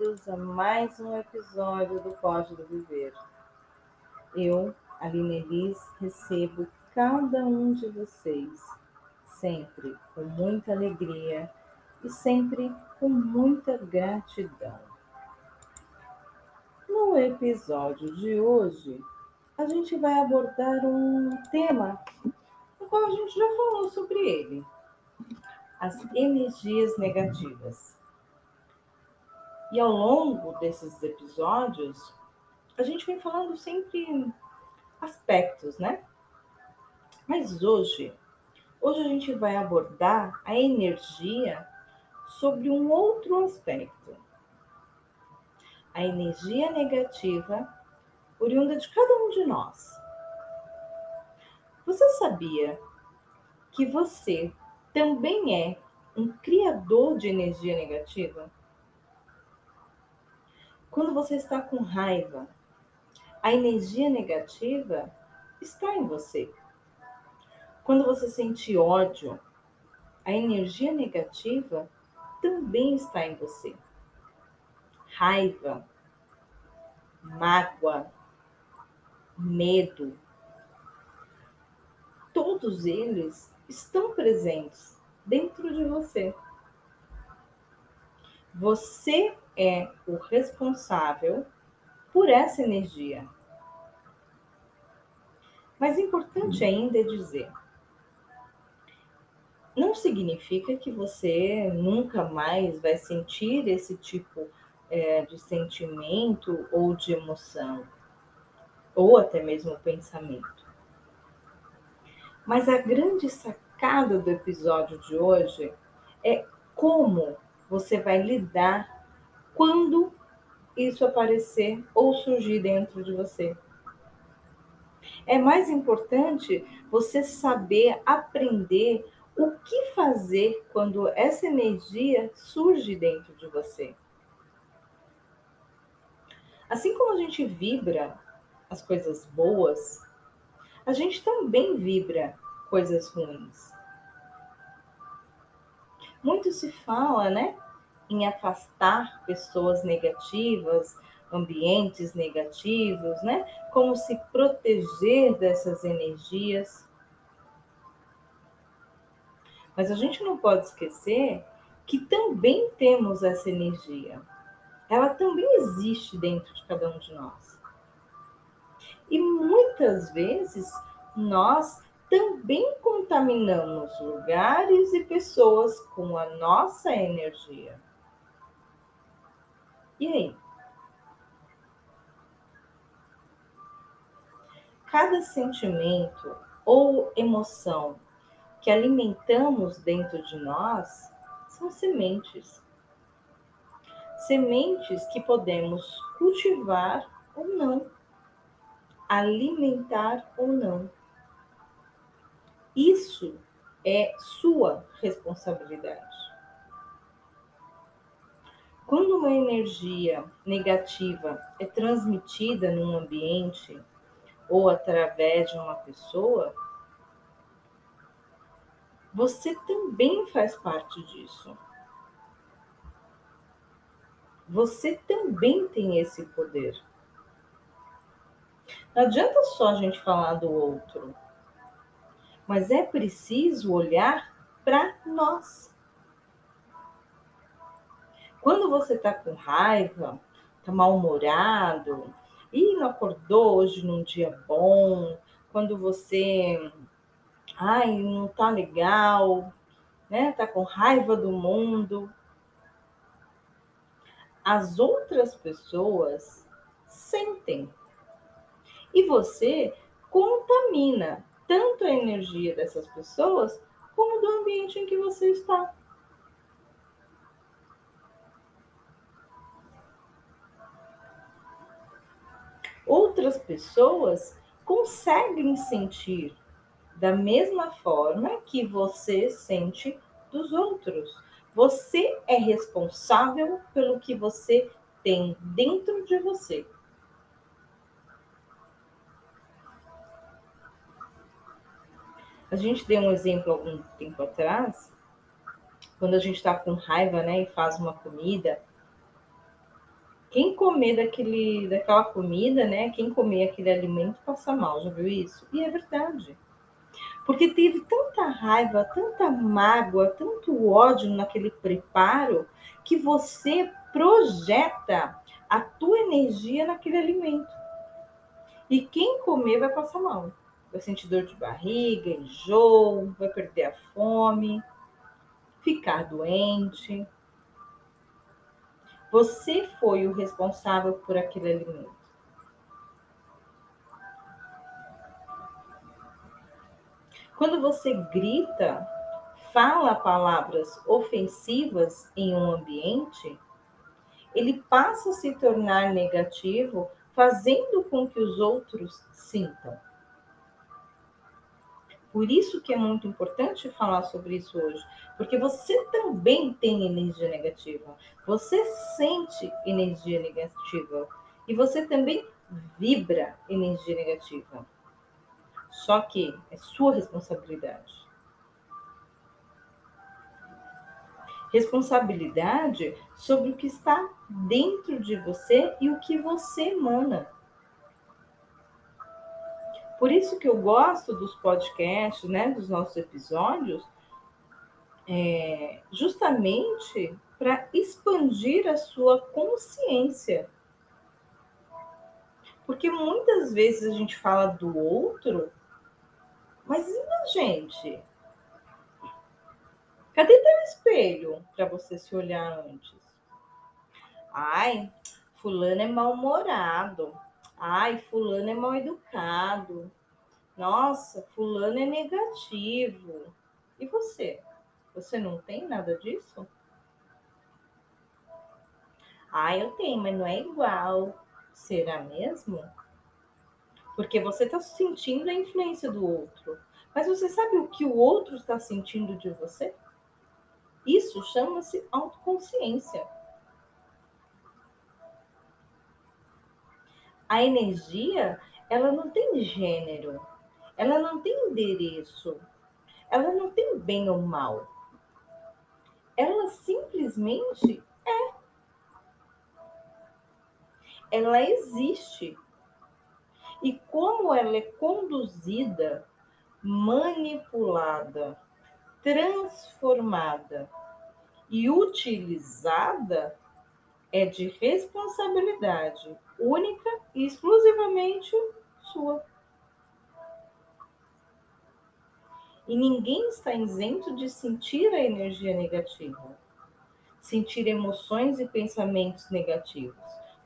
bem-vindos a mais um episódio do Código Viver. Eu, Aline Elis, recebo cada um de vocês, sempre com muita alegria e sempre com muita gratidão. No episódio de hoje, a gente vai abordar um tema no qual a gente já falou sobre ele, as energias negativas. E ao longo desses episódios, a gente vem falando sempre aspectos, né? Mas hoje, hoje a gente vai abordar a energia sobre um outro aspecto. A energia negativa oriunda de cada um de nós. Você sabia que você também é um criador de energia negativa? Quando você está com raiva, a energia negativa está em você. Quando você sente ódio, a energia negativa também está em você. Raiva, mágoa, medo, todos eles estão presentes dentro de você. Você é o responsável por essa energia. Mas importante ainda é dizer: não significa que você nunca mais vai sentir esse tipo é, de sentimento ou de emoção, ou até mesmo pensamento. Mas a grande sacada do episódio de hoje é como você vai lidar quando isso aparecer ou surgir dentro de você. É mais importante você saber aprender o que fazer quando essa energia surge dentro de você. Assim como a gente vibra as coisas boas, a gente também vibra coisas ruins. Muito se fala, né, em afastar pessoas negativas, ambientes negativos, né? Como se proteger dessas energias. Mas a gente não pode esquecer que também temos essa energia. Ela também existe dentro de cada um de nós. E muitas vezes nós também contaminamos lugares e pessoas com a nossa energia. E aí? Cada sentimento ou emoção que alimentamos dentro de nós são sementes. Sementes que podemos cultivar ou não alimentar ou não. Isso é sua responsabilidade. Quando uma energia negativa é transmitida num ambiente ou através de uma pessoa, você também faz parte disso. Você também tem esse poder. Não adianta só a gente falar do outro, mas é preciso olhar para nós. Quando você está com raiva, está mal-humorado, e não acordou hoje num dia bom, quando você, ai, não tá legal, né? Tá com raiva do mundo. As outras pessoas sentem e você contamina tanto a energia dessas pessoas como do ambiente em que você está. Outras pessoas conseguem sentir da mesma forma que você sente dos outros. Você é responsável pelo que você tem dentro de você. A gente deu um exemplo algum tempo atrás quando a gente está com raiva, né, e faz uma comida, quem comer daquele, daquela comida, né, quem comer aquele alimento passa mal, já viu isso? E é verdade. Porque teve tanta raiva, tanta mágoa, tanto ódio naquele preparo que você projeta a tua energia naquele alimento. E quem comer vai passar mal. Vai sentir dor de barriga, enjoo, vai perder a fome, ficar doente. Você foi o responsável por aquele alimento. Quando você grita, fala palavras ofensivas em um ambiente, ele passa a se tornar negativo, fazendo com que os outros sintam. Por isso que é muito importante falar sobre isso hoje, porque você também tem energia negativa. Você sente energia negativa e você também vibra energia negativa. Só que é sua responsabilidade. Responsabilidade sobre o que está dentro de você e o que você emana. Por isso que eu gosto dos podcasts, né, dos nossos episódios, é, justamente para expandir a sua consciência. Porque muitas vezes a gente fala do outro, mas e a gente? Cadê teu espelho para você se olhar antes? Ai, fulano é mal-humorado. Ai, fulano é mal educado. Nossa, fulano é negativo. E você? Você não tem nada disso? Ah, eu tenho, mas não é igual. Será mesmo? Porque você está sentindo a influência do outro. Mas você sabe o que o outro está sentindo de você? Isso chama-se autoconsciência. A energia, ela não tem gênero, ela não tem endereço, ela não tem bem ou mal. Ela simplesmente é. Ela existe. E como ela é conduzida, manipulada, transformada e utilizada, é de responsabilidade única e exclusivamente sua. E ninguém está isento de sentir a energia negativa, sentir emoções e pensamentos negativos,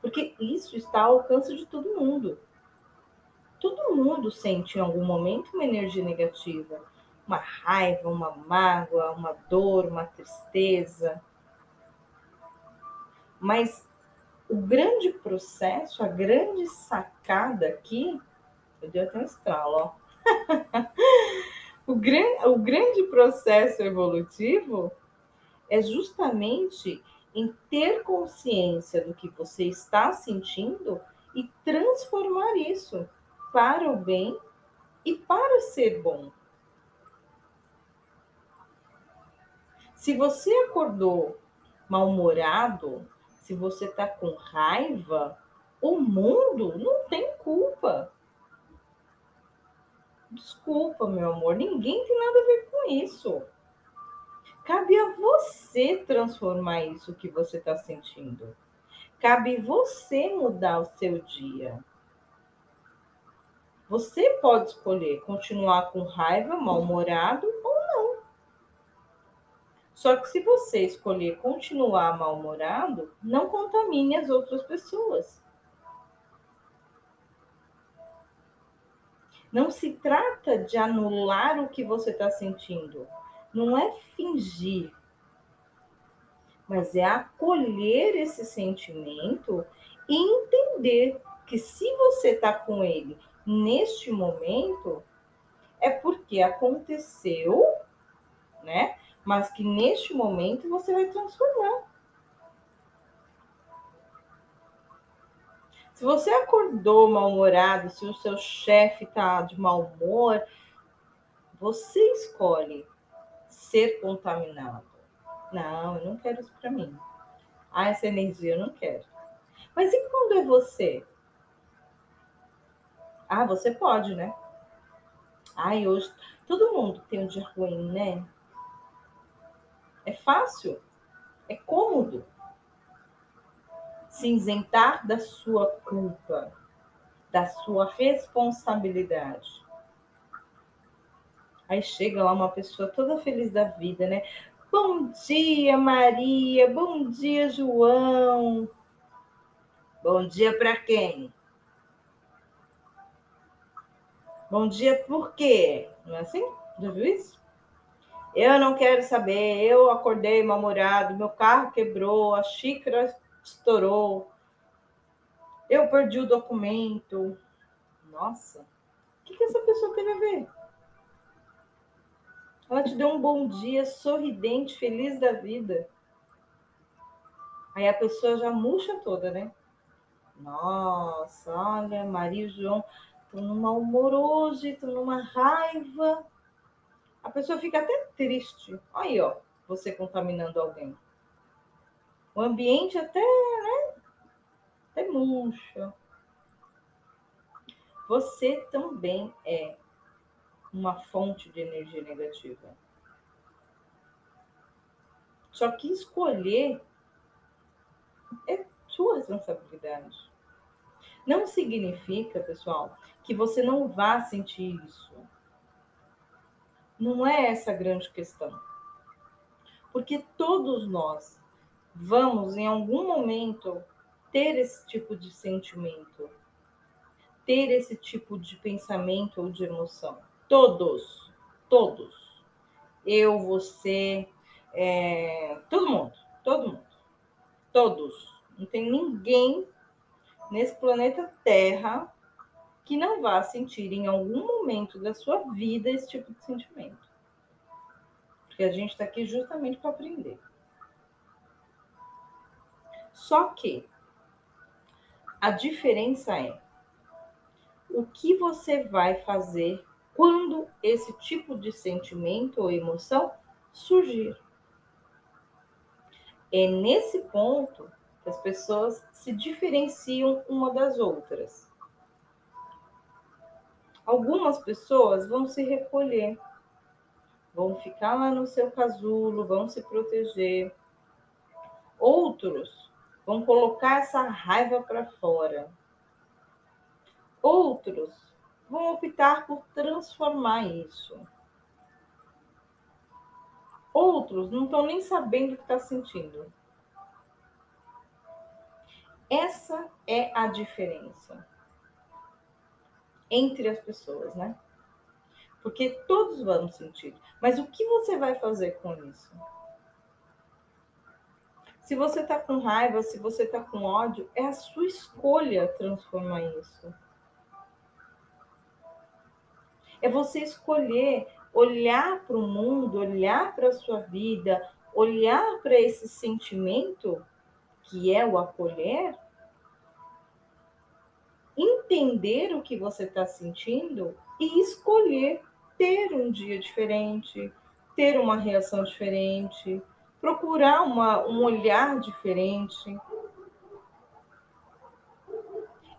porque isso está ao alcance de todo mundo. Todo mundo sente em algum momento uma energia negativa, uma raiva, uma mágoa, uma dor, uma tristeza. Mas o grande processo, a grande sacada aqui, eu dei até um estralo, ó. o, gran, o grande processo evolutivo é justamente em ter consciência do que você está sentindo e transformar isso para o bem e para ser bom. Se você acordou mal-humorado, se você está com raiva, o mundo não tem culpa. Desculpa, meu amor, ninguém tem nada a ver com isso. Cabe a você transformar isso que você está sentindo. Cabe você mudar o seu dia. Você pode escolher continuar com raiva, mal-humorado só que se você escolher continuar mal-humorado, não contamine as outras pessoas. Não se trata de anular o que você está sentindo. Não é fingir. Mas é acolher esse sentimento e entender que se você está com ele neste momento, é porque aconteceu, né? Mas que neste momento você vai transformar. Se você acordou mal-humorado, se o seu chefe está de mau humor, você escolhe ser contaminado. Não, eu não quero isso para mim. Ah, essa energia eu não quero. Mas e quando é você? Ah, você pode, né? Ai, hoje todo mundo tem um dia ruim, né? É fácil, é cômodo se isentar da sua culpa, da sua responsabilidade. Aí chega lá uma pessoa toda feliz da vida, né? Bom dia, Maria. Bom dia, João. Bom dia para quem? Bom dia por quê? Não é assim? Já viu isso? Eu não quero saber. Eu acordei mal-humorado, meu carro quebrou, a xícara estourou. Eu perdi o documento. Nossa, o que, que essa pessoa tem a ver? Ela te deu um bom dia, sorridente, feliz da vida. Aí a pessoa já murcha toda, né? Nossa, olha, Maria e João estão numa humor hoje, estão numa raiva. A pessoa fica até triste. Aí, ó, você contaminando alguém. O ambiente até, né? Até murcha. Você também é uma fonte de energia negativa. Só que escolher é sua responsabilidade. Não significa, pessoal, que você não vá sentir isso. Não é essa a grande questão. Porque todos nós vamos, em algum momento, ter esse tipo de sentimento, ter esse tipo de pensamento ou de emoção. Todos, todos. Eu, você, é, todo mundo, todo mundo, todos. Não tem ninguém nesse planeta Terra que não vá sentir em algum momento da sua vida esse tipo de sentimento. Porque a gente está aqui justamente para aprender. Só que a diferença é o que você vai fazer quando esse tipo de sentimento ou emoção surgir. É nesse ponto que as pessoas se diferenciam uma das outras. Algumas pessoas vão se recolher, vão ficar lá no seu casulo, vão se proteger. Outros vão colocar essa raiva para fora. Outros vão optar por transformar isso. Outros não estão nem sabendo o que está sentindo. Essa é a diferença entre as pessoas, né? Porque todos vamos sentir. Mas o que você vai fazer com isso? Se você está com raiva, se você está com ódio, é a sua escolha transformar isso. É você escolher olhar para o mundo, olhar para a sua vida, olhar para esse sentimento que é o acolher, entender o que você está sentindo e escolher ter um dia diferente, ter uma reação diferente, procurar uma, um olhar diferente.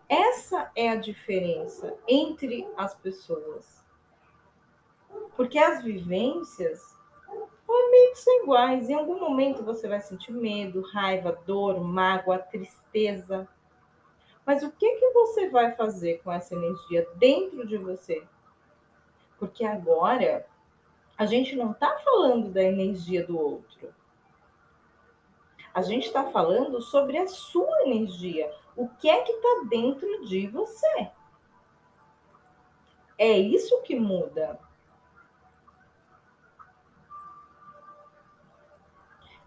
Essa é a diferença entre as pessoas. Porque as vivências meio que são iguais. Em algum momento você vai sentir medo, raiva, dor, mágoa, tristeza. Mas o que, que você vai fazer com essa energia dentro de você? Porque agora a gente não está falando da energia do outro. A gente está falando sobre a sua energia. O que é que está dentro de você? É isso que muda.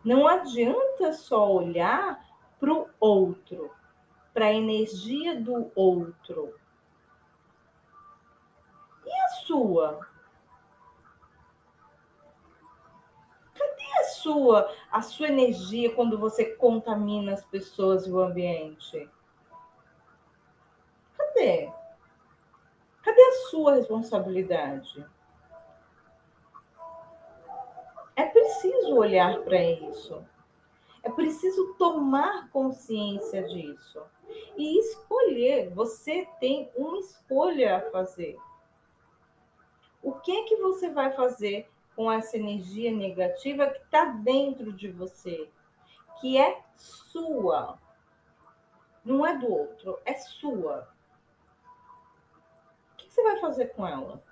Não adianta só olhar para o outro, para a energia do outro. E a sua? Cadê a sua, a sua energia quando você contamina as pessoas e o ambiente? Cadê? Cadê a sua responsabilidade? É preciso preciso olhar para isso. É preciso tomar consciência disso e escolher. Você tem uma escolha a fazer. O que é que você vai fazer com essa energia negativa que está dentro de você, que é sua? Não é do outro, é sua. O que você vai fazer com ela?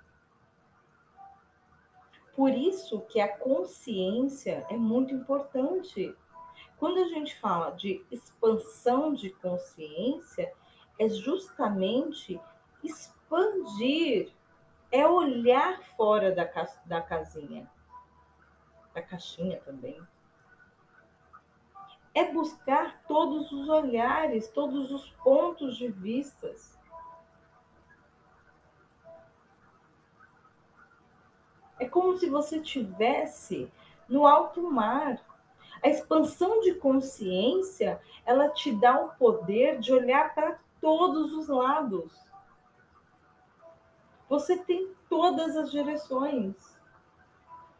Por isso que a consciência é muito importante. Quando a gente fala de expansão de consciência, é justamente expandir, é olhar fora da, da casinha, da caixinha também. É buscar todos os olhares, todos os pontos de vistas. É como se você tivesse no alto mar a expansão de consciência, ela te dá o poder de olhar para todos os lados. Você tem todas as direções.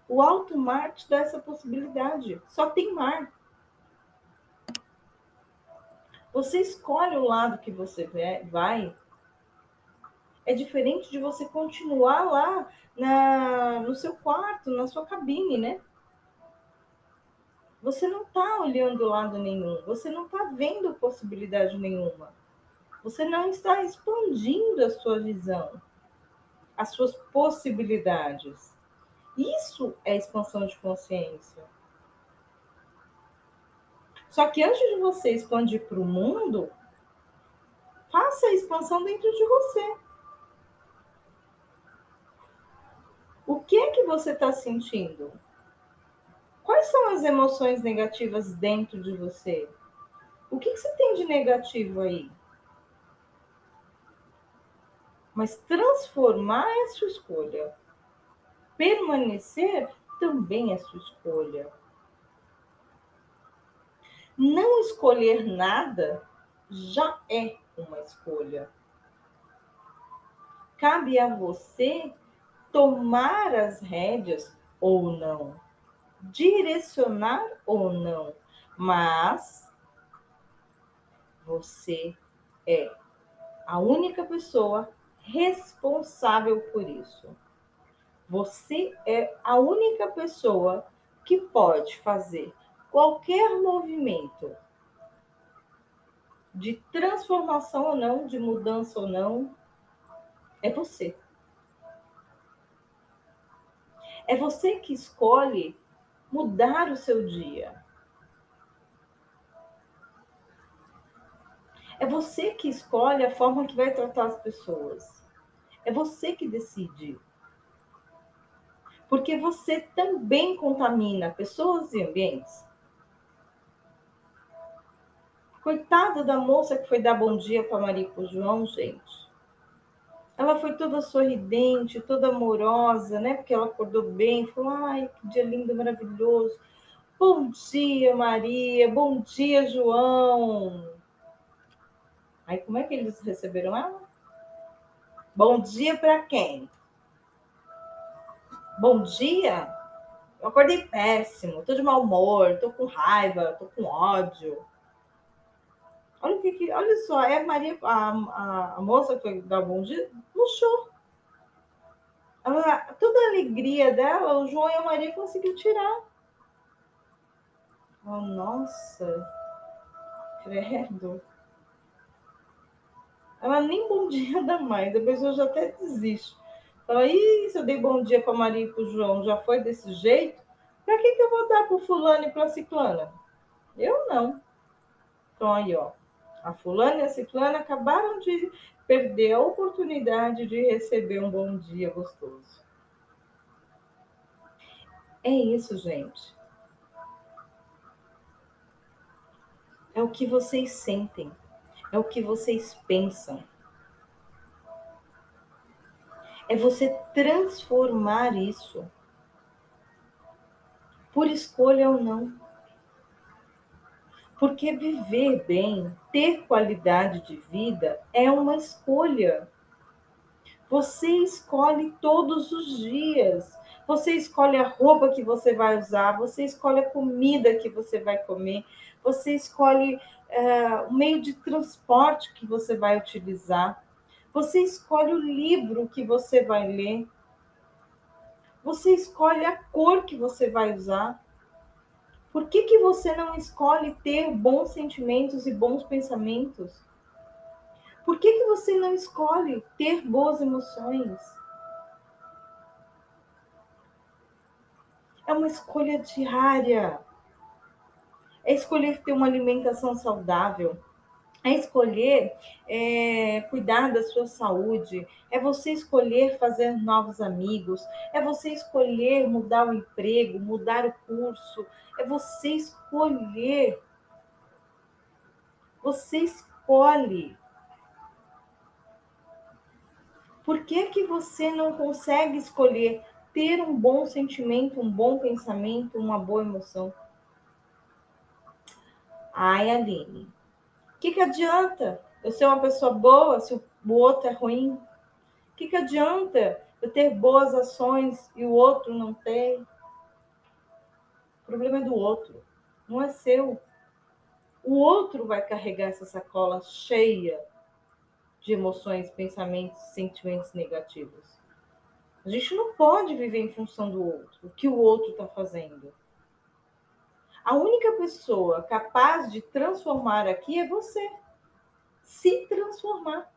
O alto mar te dá essa possibilidade. Só tem mar. Você escolhe o lado que você vai. É diferente de você continuar lá na, no seu quarto, na sua cabine, né? Você não está olhando lado nenhum, você não está vendo possibilidade nenhuma. Você não está expandindo a sua visão, as suas possibilidades. Isso é expansão de consciência. Só que antes de você expandir para o mundo, faça a expansão dentro de você. O que é que você está sentindo? Quais são as emoções negativas dentro de você? O que, que você tem de negativo aí? Mas transformar é sua escolha. Permanecer também é sua escolha. Não escolher nada já é uma escolha. Cabe a você tomar as rédeas ou não direcionar ou não, mas você é a única pessoa responsável por isso. Você é a única pessoa que pode fazer qualquer movimento de transformação ou não, de mudança ou não, é você. É você que escolhe mudar o seu dia. É você que escolhe a forma que vai tratar as pessoas. É você que decide. Porque você também contamina pessoas e ambientes. Coitada da moça que foi dar bom dia para Maria e João, gente. Ela foi toda sorridente, toda amorosa, né? Porque ela acordou bem, falou: ai, que dia lindo, maravilhoso. Bom dia, Maria. Bom dia, João. Aí, como é que eles receberam ela? Bom dia para quem? Bom dia? Eu acordei péssimo, tô de mau humor, tô com raiva, tô com ódio. Olha que, olha só, é a Maria, a, a, a, moça que foi dar bom dia, murchou. Ela, toda a alegria dela, o João e a Maria conseguiu tirar. Oh, nossa, credo. Ela nem bom dia dá mais, a pessoa já até desiste. Fala, Ih, se eu dei bom dia para Maria e para o João, já foi desse jeito? Para que, que eu vou dar para fulano e para ciclana? Eu não. Então aí, ó. A fulana e a ciclana acabaram de perder a oportunidade de receber um bom dia gostoso. É isso, gente. É o que vocês sentem, é o que vocês pensam. É você transformar isso por escolha ou não. Porque viver bem, ter qualidade de vida é uma escolha. Você escolhe todos os dias você escolhe a roupa que você vai usar, você escolhe a comida que você vai comer, você escolhe é, o meio de transporte que você vai utilizar, você escolhe o livro que você vai ler, você escolhe a cor que você vai usar. Por que, que você não escolhe ter bons sentimentos e bons pensamentos? Por que, que você não escolhe ter boas emoções? É uma escolha diária. É escolher ter uma alimentação saudável. É escolher é, cuidar da sua saúde. É você escolher fazer novos amigos. É você escolher mudar o emprego, mudar o curso. É você escolher. Você escolhe. Por que, que você não consegue escolher ter um bom sentimento, um bom pensamento, uma boa emoção? Ai, Aline, o que, que adianta eu ser uma pessoa boa se o outro é ruim? O que, que adianta eu ter boas ações e o outro não tem? O problema é do outro, não é seu. O outro vai carregar essa sacola cheia de emoções, pensamentos, sentimentos negativos. A gente não pode viver em função do outro, o que o outro está fazendo. A única pessoa capaz de transformar aqui é você. Se transformar.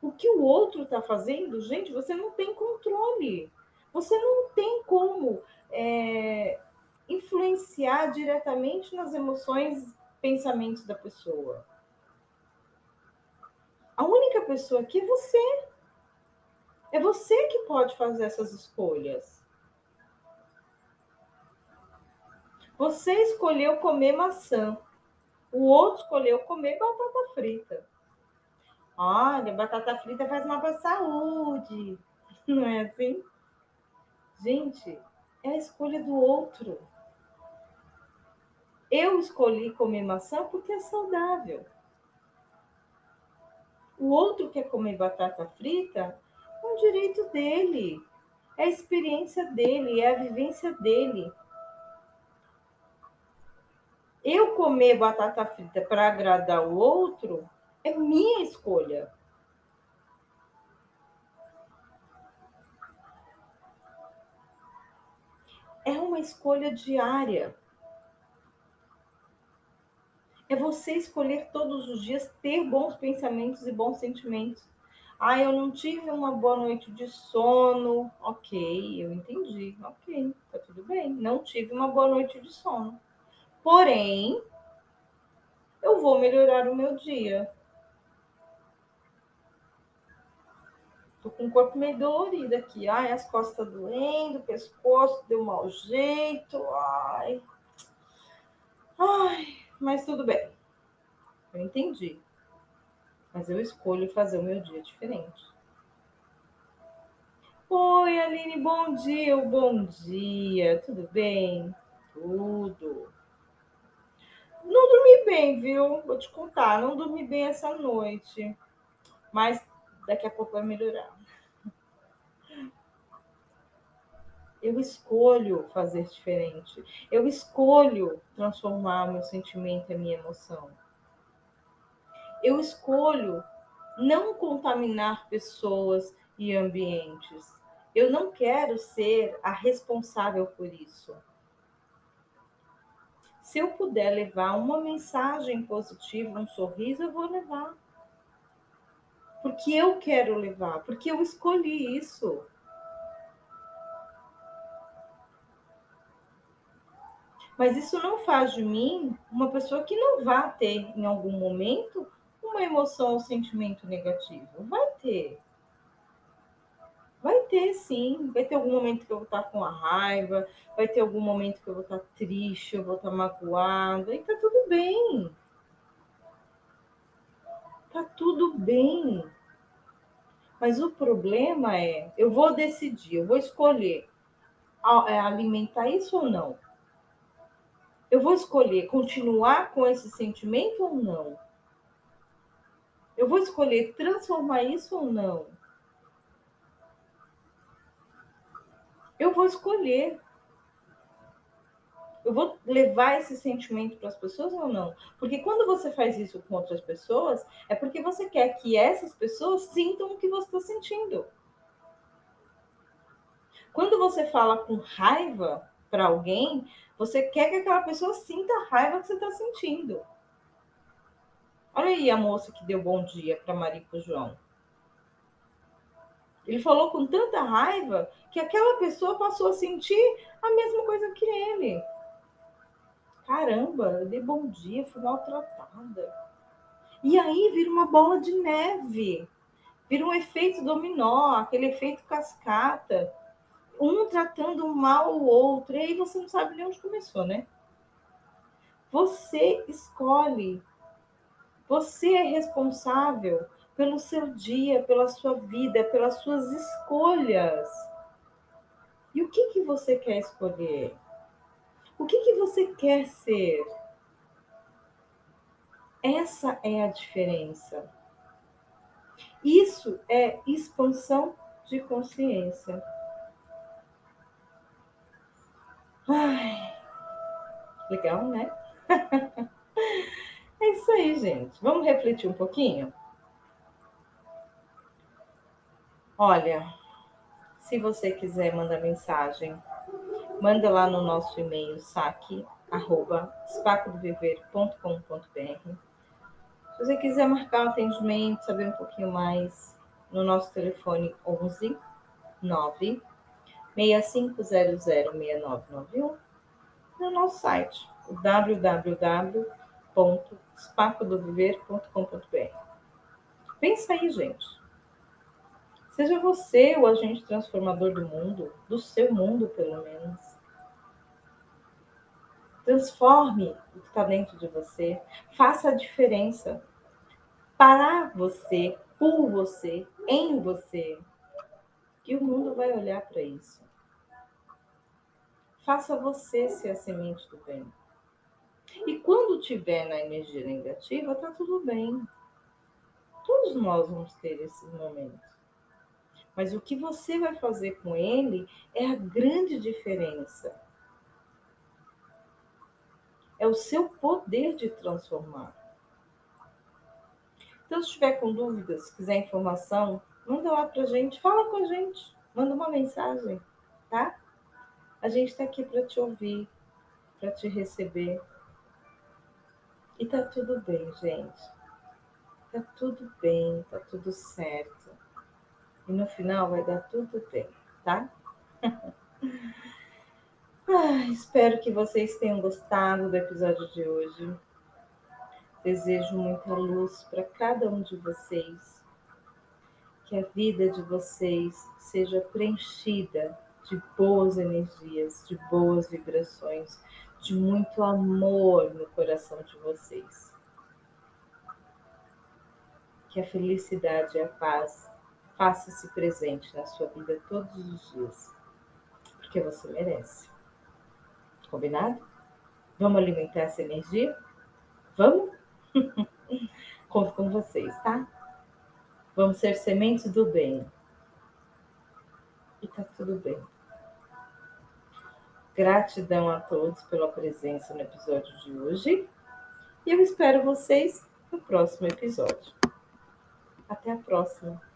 O que o outro está fazendo, gente, você não tem controle. Você não tem como é, influenciar diretamente nas emoções, pensamentos da pessoa. A única pessoa aqui é você. É você que pode fazer essas escolhas. Você escolheu comer maçã. O outro escolheu comer batata frita. Olha, batata frita faz mal para a saúde. Não é assim? Gente, é a escolha do outro. Eu escolhi comer maçã porque é saudável. O outro quer comer batata frita, é um direito dele. É a experiência dele, é a vivência dele. Eu comer batata frita para agradar o outro é minha escolha. É uma escolha diária. É você escolher todos os dias ter bons pensamentos e bons sentimentos. Ah, eu não tive uma boa noite de sono. Ok, eu entendi. Ok, tá tudo bem. Não tive uma boa noite de sono. Porém, eu vou melhorar o meu dia. Tô com o corpo meio dolorido aqui. Ai, as costas doendo, o pescoço deu mau jeito. Ai. Ai, mas tudo bem. Eu entendi. Mas eu escolho fazer o meu dia diferente. Oi, Aline, bom dia, bom dia. Tudo bem? Tudo. Não dormi bem, viu? Vou te contar, não dormi bem essa noite. Mas daqui a pouco vai melhorar. Eu escolho fazer diferente. Eu escolho transformar meu sentimento e minha emoção. Eu escolho não contaminar pessoas e ambientes. Eu não quero ser a responsável por isso. Se eu puder levar uma mensagem positiva, um sorriso, eu vou levar. Porque eu quero levar, porque eu escolhi isso. Mas isso não faz de mim uma pessoa que não vá ter, em algum momento, uma emoção ou sentimento negativo. Vai ter. Vai ter, sim. Vai ter algum momento que eu vou estar com a raiva, vai ter algum momento que eu vou estar triste, eu vou estar magoada, e tá tudo bem. Tá tudo bem. Mas o problema é, eu vou decidir, eu vou escolher é, alimentar isso ou não eu vou escolher continuar com esse sentimento ou não? Eu vou escolher transformar isso ou não? Eu vou escolher. Eu vou levar esse sentimento para as pessoas ou não? Porque quando você faz isso com outras pessoas, é porque você quer que essas pessoas sintam o que você está sentindo. Quando você fala com raiva para alguém, você quer que aquela pessoa sinta a raiva que você está sentindo. Olha aí a moça que deu bom dia para Marico João. Ele falou com tanta raiva que aquela pessoa passou a sentir a mesma coisa que ele. Caramba, eu dei bom dia, fui maltratada. E aí vira uma bola de neve. Vira um efeito dominó, aquele efeito cascata um tratando mal o outro, e aí você não sabe nem onde começou, né? Você escolhe, você é responsável pelo seu dia, pela sua vida, pelas suas escolhas. E o que, que você quer escolher? O que, que você quer ser? Essa é a diferença. Isso é expansão de consciência. Ai, legal, né? é isso aí, gente. Vamos refletir um pouquinho? Olha, se você quiser mandar mensagem, manda lá no nosso e-mail saque@espacodoviver.com.br. Se você quiser marcar um atendimento, saber um pouquinho mais, no nosso telefone 11 9 65006991 no nosso site, www.espacodoviver.com.br. Pensa aí, gente. Seja você o agente transformador do mundo, do seu mundo, pelo menos. Transforme o que está dentro de você. Faça a diferença para você, por você, em você. E o mundo vai olhar para isso. Faça você ser a semente do bem. E quando tiver na energia negativa, tá tudo bem. Todos nós vamos ter esses momentos. Mas o que você vai fazer com ele é a grande diferença. É o seu poder de transformar. Então, se estiver com dúvidas, quiser informação, manda lá pra gente, fala com a gente, manda uma mensagem, tá? A gente está aqui para te ouvir, para te receber. E tá tudo bem, gente. Tá tudo bem, tá tudo certo. E no final vai dar tudo bem, tá? ah, espero que vocês tenham gostado do episódio de hoje. Desejo muita luz para cada um de vocês. Que a vida de vocês seja preenchida de boas energias, de boas vibrações, de muito amor no coração de vocês. Que a felicidade e a paz faça-se presente na sua vida todos os dias, porque você merece. Combinado? Vamos alimentar essa energia? Vamos? Conto com vocês, tá? Vamos ser sementes do bem. E tá tudo bem. Gratidão a todos pela presença no episódio de hoje. E eu espero vocês no próximo episódio. Até a próxima!